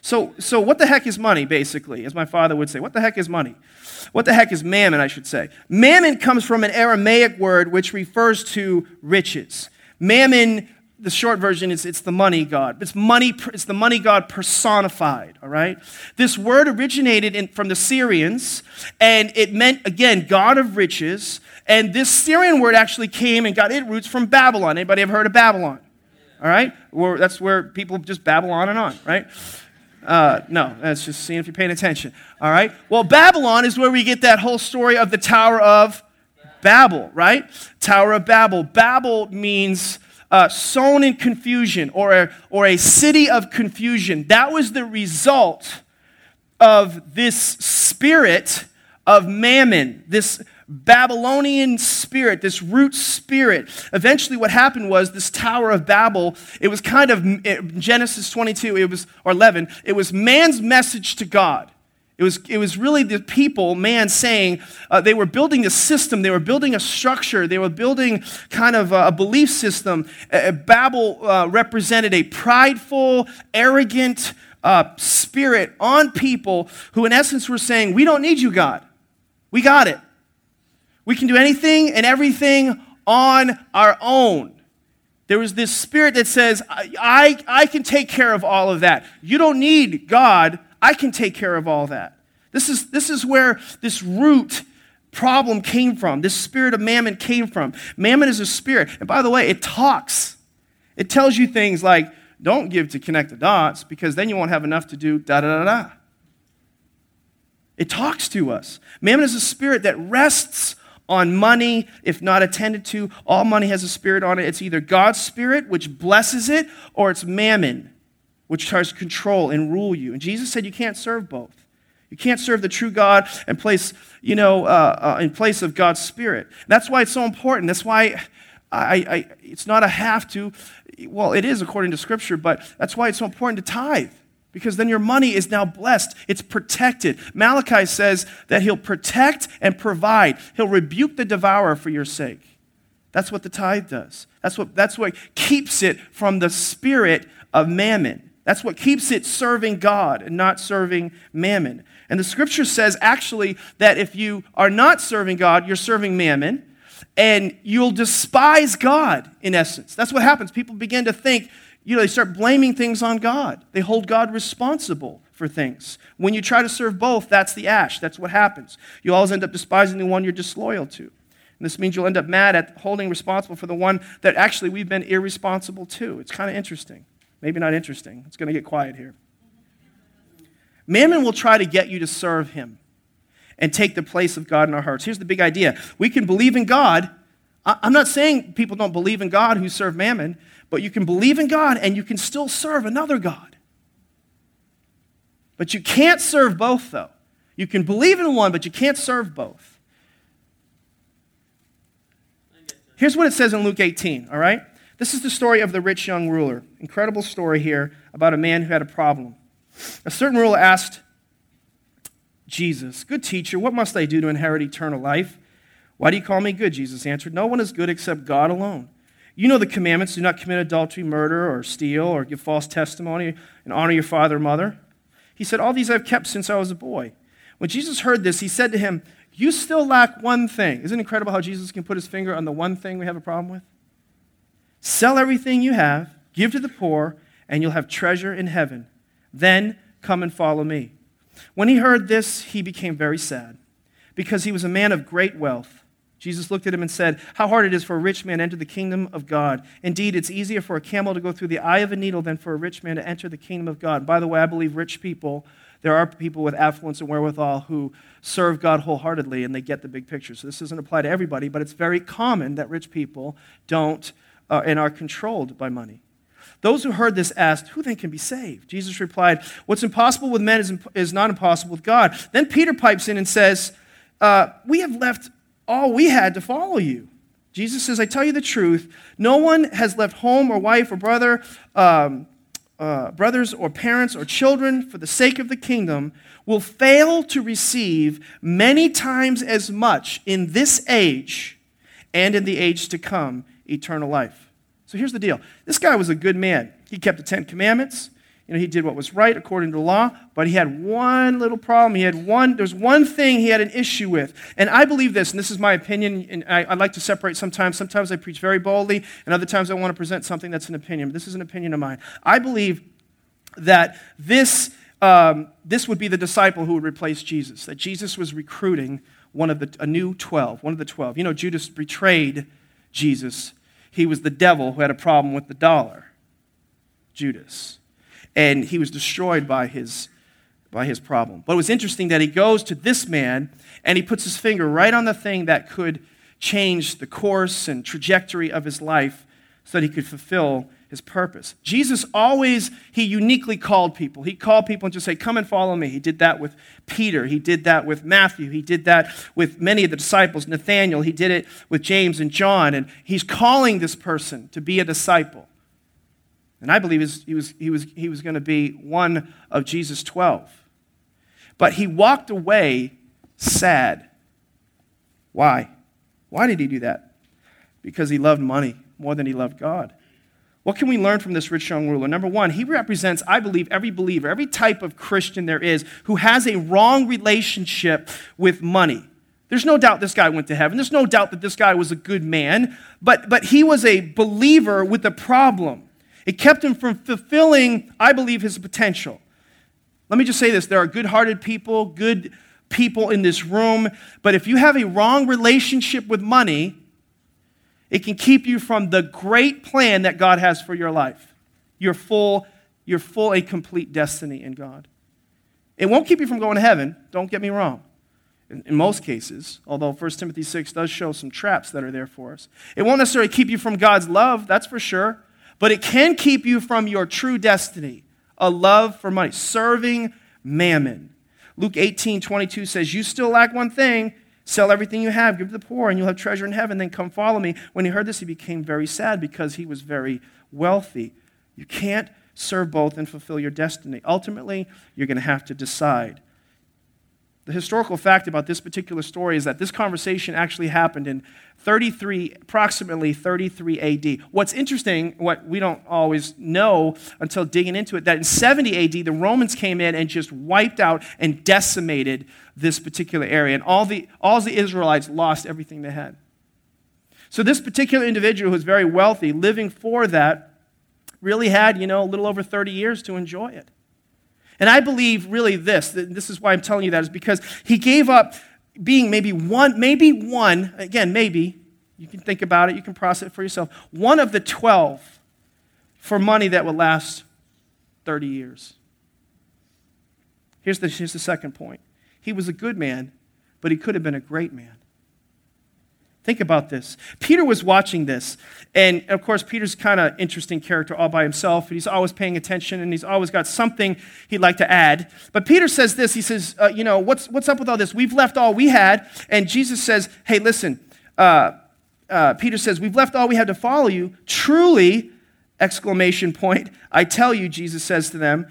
So, so what the heck is money, basically, as my father would say? What the heck is money? What the heck is mammon, I should say? Mammon comes from an Aramaic word which refers to riches. Mammon, the short version is it's the money god. It's money, it's the money god personified, all right? This word originated in, from the Syrians, and it meant, again, God of riches. And this Syrian word actually came and got its roots from Babylon. Anybody ever heard of Babylon? All right? Where, that's where people just babble on and on, right? Uh, no, that's just seeing if you're paying attention. All right? Well, Babylon is where we get that whole story of the Tower of Babel, right? Tower of Babel. Babel means uh, sown in confusion or a, or a city of confusion. That was the result of this spirit of mammon, this Babylonian spirit, this root spirit. Eventually, what happened was this Tower of Babel, it was kind of, Genesis 22, it was, or 11, it was man's message to God. It was, it was really the people, man, saying uh, they were building a system, they were building a structure, they were building kind of a, a belief system. Uh, Babel uh, represented a prideful, arrogant uh, spirit on people who, in essence, were saying, We don't need you, God. We got it. We can do anything and everything on our own. There was this spirit that says, I, I, I, can take care of all of that. You don't need God. I can take care of all that. This is, this is where this root problem came from. This spirit of mammon came from. Mammon is a spirit. And by the way, it talks. It tells you things like, don't give to connect the dots because then you won't have enough to do da da da da. It talks to us. Mammon is a spirit that rests on money if not attended to. All money has a spirit on it. It's either God's spirit, which blesses it, or it's mammon, which tries to control and rule you. And Jesus said you can't serve both. You can't serve the true God and place, you know, uh, uh, in place of God's spirit. That's why it's so important. That's why I, I, it's not a have to. Well, it is according to Scripture, but that's why it's so important to tithe because then your money is now blessed. It's protected. Malachi says that he'll protect and provide, he'll rebuke the devourer for your sake. That's what the tithe does. That's what, that's what keeps it from the spirit of mammon. That's what keeps it serving God and not serving mammon. And the scripture says actually that if you are not serving God, you're serving mammon, and you'll despise God in essence. That's what happens. People begin to think you know, they start blaming things on God. They hold God responsible for things. When you try to serve both, that's the ash. That's what happens. You always end up despising the one you're disloyal to. And this means you'll end up mad at holding responsible for the one that actually we've been irresponsible to. It's kind of interesting. Maybe not interesting. It's going to get quiet here. Mammon will try to get you to serve him and take the place of God in our hearts. Here's the big idea we can believe in God. I'm not saying people don't believe in God who serve mammon, but you can believe in God and you can still serve another God. But you can't serve both, though. You can believe in one, but you can't serve both. Here's what it says in Luke 18, all right? This is the story of the rich young ruler. Incredible story here about a man who had a problem. A certain ruler asked Jesus, Good teacher, what must I do to inherit eternal life? Why do you call me good? Jesus answered, No one is good except God alone. You know the commandments do not commit adultery, murder, or steal, or give false testimony, and honor your father and mother. He said, All these I've kept since I was a boy. When Jesus heard this, he said to him, You still lack one thing. Isn't it incredible how Jesus can put his finger on the one thing we have a problem with? Sell everything you have, give to the poor, and you'll have treasure in heaven. Then come and follow me. When he heard this, he became very sad, because he was a man of great wealth. Jesus looked at him and said, How hard it is for a rich man to enter the kingdom of God. Indeed, it's easier for a camel to go through the eye of a needle than for a rich man to enter the kingdom of God. By the way, I believe rich people, there are people with affluence and wherewithal who serve God wholeheartedly and they get the big picture. So this doesn't apply to everybody, but it's very common that rich people don't uh, and are controlled by money. Those who heard this asked, Who then can be saved? Jesus replied, What's impossible with men is, imp- is not impossible with God. Then Peter pipes in and says, uh, We have left all we had to follow you. Jesus says, I tell you the truth, no one has left home or wife or brother, um, uh, brothers or parents or children for the sake of the kingdom will fail to receive many times as much in this age and in the age to come eternal life. So here's the deal this guy was a good man. He kept the Ten Commandments, you know, he did what was right according to the law, but he had one little problem. He had one, there's one thing he had an issue with. And I believe this, and this is my opinion, and I, I like to separate sometimes. Sometimes I preach very boldly, and other times I want to present something that's an opinion. But this is an opinion of mine. I believe that this, um, this would be the disciple who would replace Jesus, that Jesus was recruiting one of the, a new 12, one of the 12. You know, Judas betrayed Jesus. He was the devil who had a problem with the dollar. Judas and he was destroyed by his, by his problem. But it was interesting that he goes to this man and he puts his finger right on the thing that could change the course and trajectory of his life so that he could fulfill his purpose. Jesus always, he uniquely called people. He called people and just say, Come and follow me. He did that with Peter. He did that with Matthew. He did that with many of the disciples, Nathaniel. He did it with James and John. And he's calling this person to be a disciple. And I believe he was, he was, he was going to be one of Jesus' 12. But he walked away sad. Why? Why did he do that? Because he loved money more than he loved God. What can we learn from this rich young ruler? Number one, he represents, I believe, every believer, every type of Christian there is who has a wrong relationship with money. There's no doubt this guy went to heaven. There's no doubt that this guy was a good man, but, but he was a believer with a problem. It kept him from fulfilling, I believe, his potential. Let me just say this there are good hearted people, good people in this room, but if you have a wrong relationship with money, it can keep you from the great plan that God has for your life. Your full, your full and complete destiny in God. It won't keep you from going to heaven, don't get me wrong. In, in most cases, although 1 Timothy 6 does show some traps that are there for us. It won't necessarily keep you from God's love, that's for sure but it can keep you from your true destiny a love for money, serving mammon. Luke 18 22 says, You still lack one thing. Sell everything you have, give to the poor, and you'll have treasure in heaven. Then come follow me. When he heard this, he became very sad because he was very wealthy. You can't serve both and fulfill your destiny. Ultimately, you're going to have to decide. The historical fact about this particular story is that this conversation actually happened in 33, approximately 33 AD. What's interesting, what we don't always know until digging into it, that in 70 AD, the Romans came in and just wiped out and decimated this particular area. And all the, all the Israelites lost everything they had. So this particular individual who was very wealthy, living for that, really had, you know, a little over 30 years to enjoy it. And I believe really this, this is why I'm telling you that, is because he gave up being maybe one, maybe one, again, maybe, you can think about it, you can process it for yourself, one of the 12 for money that would last 30 years. Here's the, here's the second point He was a good man, but he could have been a great man. Think about this. Peter was watching this. And of course, Peter's kind of interesting character all by himself. He's always paying attention and he's always got something he'd like to add. But Peter says this He says, uh, You know, what's, what's up with all this? We've left all we had. And Jesus says, Hey, listen. Uh, uh, Peter says, We've left all we had to follow you. Truly, exclamation point, I tell you, Jesus says to them,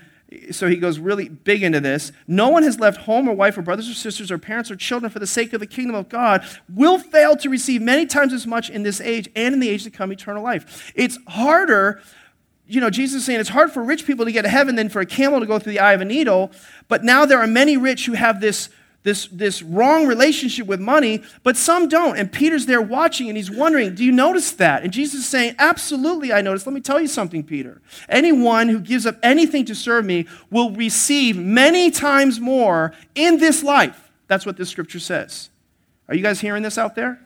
so he goes really big into this. No one has left home or wife or brothers or sisters or parents or children for the sake of the kingdom of God will fail to receive many times as much in this age and in the age to come eternal life. It's harder, you know, Jesus is saying it's hard for rich people to get to heaven than for a camel to go through the eye of a needle. But now there are many rich who have this this, this wrong relationship with money, but some don't. And Peter's there watching and he's wondering, Do you notice that? And Jesus is saying, Absolutely, I notice. Let me tell you something, Peter. Anyone who gives up anything to serve me will receive many times more in this life. That's what this scripture says. Are you guys hearing this out there?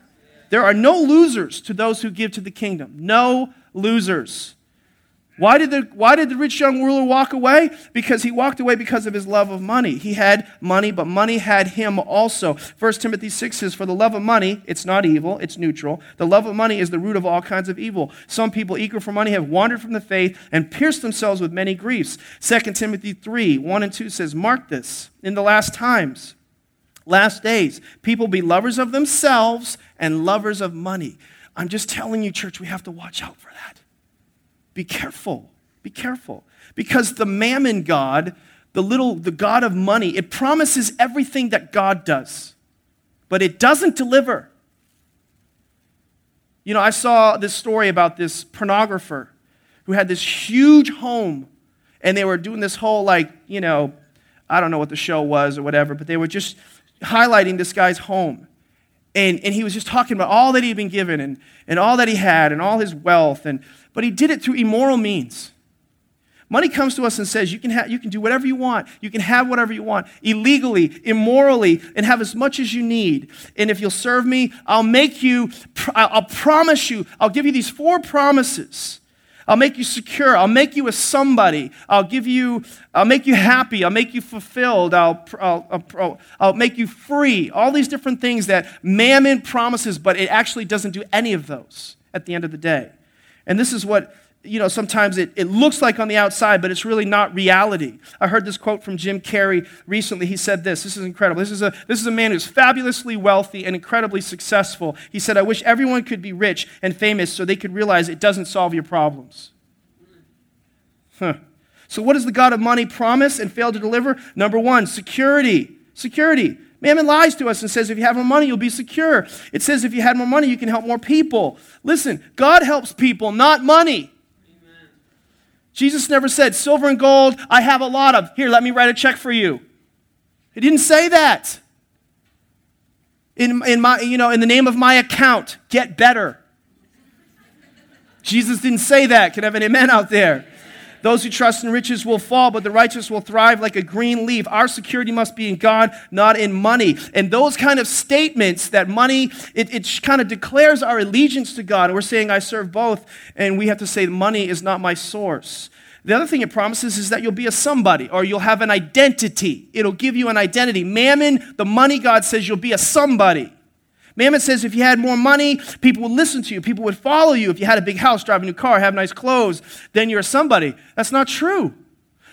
There are no losers to those who give to the kingdom. No losers. Why did, the, why did the rich young ruler walk away? Because he walked away because of his love of money. He had money, but money had him also. 1 Timothy 6 says, For the love of money, it's not evil, it's neutral. The love of money is the root of all kinds of evil. Some people eager for money have wandered from the faith and pierced themselves with many griefs. 2 Timothy 3 1 and 2 says, Mark this in the last times, last days, people be lovers of themselves and lovers of money. I'm just telling you, church, we have to watch out for that. Be careful. Be careful. Because the mammon God, the little, the God of money, it promises everything that God does, but it doesn't deliver. You know, I saw this story about this pornographer who had this huge home, and they were doing this whole, like, you know, I don't know what the show was or whatever, but they were just highlighting this guy's home. And, and he was just talking about all that he'd been given and, and all that he had and all his wealth. And but he did it through immoral means. Money comes to us and says, you can, ha- you can do whatever you want. You can have whatever you want, illegally, immorally, and have as much as you need. And if you'll serve me, I'll make you, I'll promise you, I'll give you these four promises. I'll make you secure. I'll make you a somebody. I'll give you, I'll make you happy. I'll make you fulfilled. I'll, I'll, I'll, I'll make you free. All these different things that mammon promises, but it actually doesn't do any of those at the end of the day. And this is what, you know, sometimes it, it looks like on the outside, but it's really not reality. I heard this quote from Jim Carrey recently. He said this. This is incredible. This is a, this is a man who's fabulously wealthy and incredibly successful. He said, I wish everyone could be rich and famous so they could realize it doesn't solve your problems. Huh. So, what does the God of money promise and fail to deliver? Number one, security. Security. Mammon lies to us and says, if you have more money, you'll be secure. It says, if you had more money, you can help more people. Listen, God helps people, not money. Amen. Jesus never said, silver and gold, I have a lot of. Here, let me write a check for you. He didn't say that. In, in, my, you know, in the name of my account, get better. Jesus didn't say that. Can I have an amen out there? Those who trust in riches will fall, but the righteous will thrive like a green leaf. Our security must be in God, not in money. And those kind of statements that money, it, it kind of declares our allegiance to God. We're saying, I serve both. And we have to say, money is not my source. The other thing it promises is that you'll be a somebody or you'll have an identity. It'll give you an identity. Mammon, the money God says you'll be a somebody. Mammon says if you had more money, people would listen to you, people would follow you. If you had a big house, drive a new car, have nice clothes, then you're somebody. That's not true.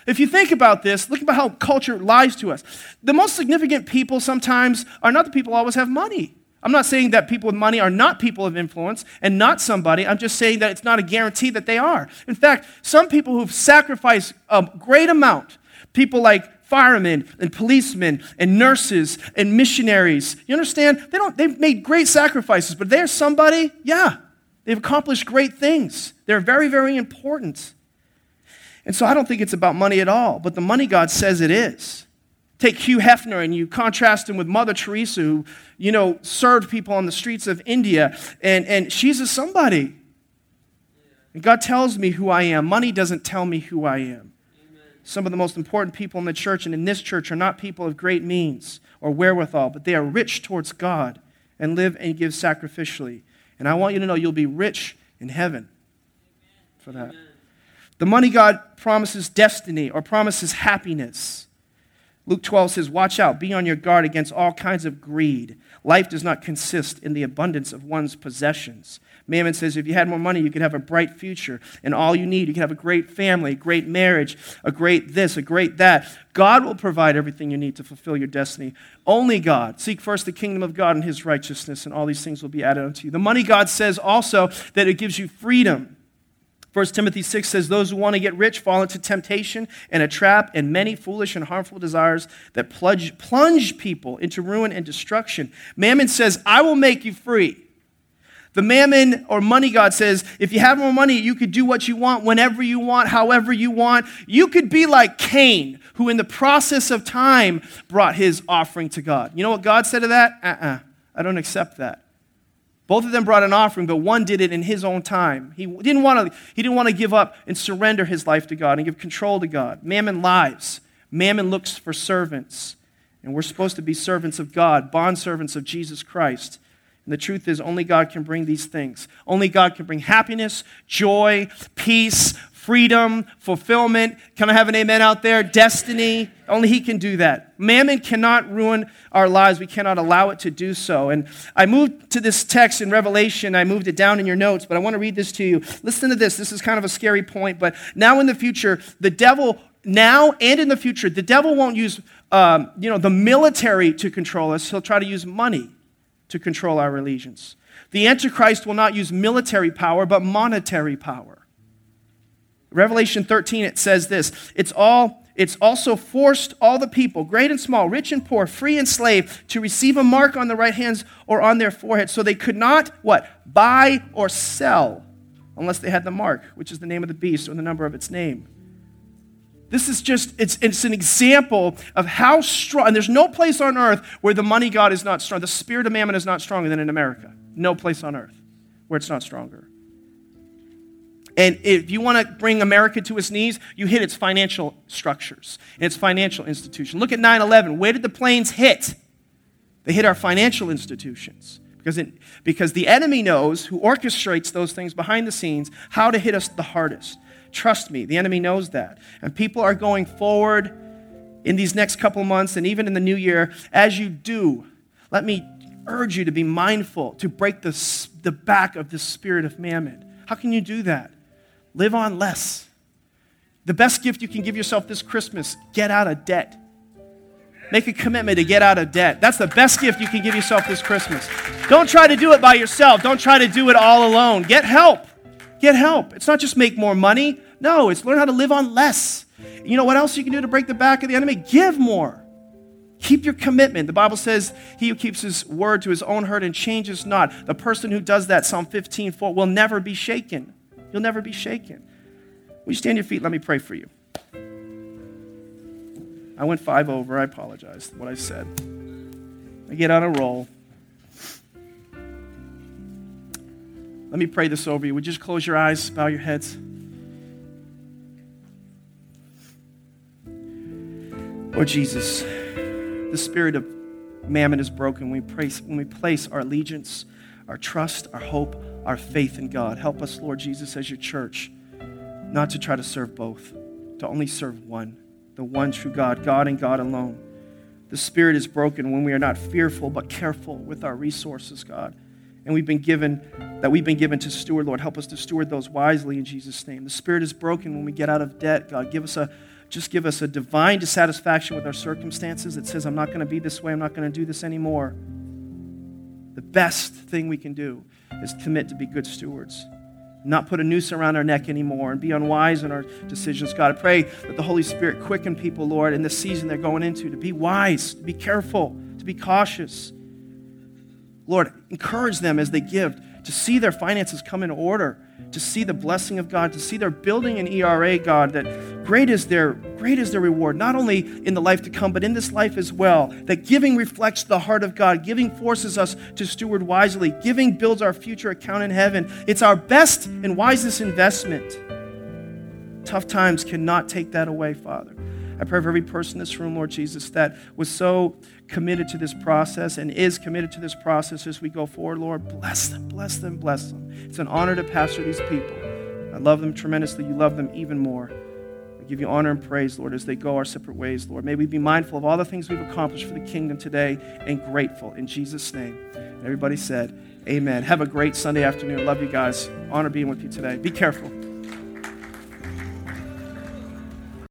If you think about this, look about how culture lies to us. The most significant people sometimes are not the people who always have money. I'm not saying that people with money are not people of influence and not somebody. I'm just saying that it's not a guarantee that they are. In fact, some people who've sacrificed a great amount, people like firemen and policemen and nurses and missionaries. You understand? They don't, they've made great sacrifices, but they're somebody, yeah, they've accomplished great things. They're very, very important. And so I don't think it's about money at all, but the money God says it is. Take Hugh Hefner and you contrast him with Mother Teresa, who, you know, served people on the streets of India, and, and she's a somebody. And God tells me who I am. Money doesn't tell me who I am. Some of the most important people in the church and in this church are not people of great means or wherewithal, but they are rich towards God and live and give sacrificially. And I want you to know you'll be rich in heaven for that. The money God promises destiny or promises happiness. Luke 12 says, Watch out, be on your guard against all kinds of greed. Life does not consist in the abundance of one's possessions. Mammon says, if you had more money, you could have a bright future and all you need. You could have a great family, a great marriage, a great this, a great that. God will provide everything you need to fulfill your destiny. Only God. Seek first the kingdom of God and his righteousness, and all these things will be added unto you. The money God says also that it gives you freedom. 1 Timothy 6 says, Those who want to get rich fall into temptation and a trap and many foolish and harmful desires that plunge, plunge people into ruin and destruction. Mammon says, I will make you free. The mammon or money God says, if you have more money, you could do what you want, whenever you want, however you want. You could be like Cain, who in the process of time brought his offering to God. You know what God said to that? Uh uh-uh, uh I don't accept that. Both of them brought an offering, but one did it in his own time. He didn't want to, he didn't want to give up and surrender his life to God and give control to God. Mammon lives. Mammon looks for servants. And we're supposed to be servants of God, bond servants of Jesus Christ. And the truth is, only God can bring these things. Only God can bring happiness, joy, peace, freedom, fulfillment. Can I have an amen out there? Destiny. Only He can do that. Mammon cannot ruin our lives. We cannot allow it to do so. And I moved to this text in Revelation. I moved it down in your notes, but I want to read this to you. Listen to this. This is kind of a scary point, but now in the future, the devil now and in the future, the devil won't use um, you know, the military to control us. He'll try to use money to control our allegiance. The Antichrist will not use military power, but monetary power. Revelation 13, it says this it's all it's also forced all the people, great and small, rich and poor, free and slave, to receive a mark on their right hands or on their foreheads. So they could not, what? Buy or sell unless they had the mark, which is the name of the beast or the number of its name. This is just, it's, it's an example of how strong, and there's no place on earth where the money God is not strong. The spirit of mammon is not stronger than in America. No place on earth where it's not stronger. And if you want to bring America to its knees, you hit its financial structures and its financial institution. Look at 9 11. Where did the planes hit? They hit our financial institutions. Because, it, because the enemy knows, who orchestrates those things behind the scenes, how to hit us the hardest. Trust me, the enemy knows that. And people are going forward in these next couple months and even in the new year. As you do, let me urge you to be mindful, to break the, the back of the spirit of mammon. How can you do that? Live on less. The best gift you can give yourself this Christmas get out of debt. Make a commitment to get out of debt. That's the best gift you can give yourself this Christmas. Don't try to do it by yourself. Don't try to do it all alone. Get help. Get help. It's not just make more money. No, it's learn how to live on less. You know what else you can do to break the back of the enemy? Give more. Keep your commitment. The Bible says he who keeps his word to his own hurt and changes not. The person who does that, Psalm 15, 4, will never be shaken. You'll never be shaken. Will you stand your feet? Let me pray for you. I went five over. I apologize what I said. I get on a roll. Let me pray this over you. Would you just close your eyes, bow your heads? Lord Jesus, the spirit of mammon is broken we, place, when we place our allegiance, our trust, our hope, our faith in God. Help us, Lord Jesus, as your church, not to try to serve both, to only serve one, the one true God, God and God alone. The spirit is broken when we are not fearful but careful with our resources, God. And we've been given that we've been given to steward, Lord. Help us to steward those wisely in Jesus' name. The spirit is broken when we get out of debt, God. Give us a just give us a divine dissatisfaction with our circumstances that says, I'm not going to be this way, I'm not going to do this anymore. The best thing we can do is commit to be good stewards. Not put a noose around our neck anymore and be unwise in our decisions. God, I pray that the Holy Spirit quicken people, Lord, in this season they're going into to be wise, to be careful, to be cautious. Lord, encourage them as they give to see their finances come in order, to see the blessing of God, to see they're building an ERA, God, that great is their great is their reward, not only in the life to come, but in this life as well. That giving reflects the heart of God. Giving forces us to steward wisely. Giving builds our future account in heaven. It's our best and wisest investment. Tough times cannot take that away, Father. I pray for every person in this room, Lord Jesus, that was so committed to this process and is committed to this process as we go forward, Lord. Bless them, bless them, bless them. It's an honor to pastor these people. I love them tremendously. You love them even more. Give you honor and praise, Lord, as they go our separate ways, Lord. May we be mindful of all the things we've accomplished for the kingdom today and grateful. In Jesus' name. Everybody said, Amen. Have a great Sunday afternoon. Love you guys. Honor being with you today. Be careful.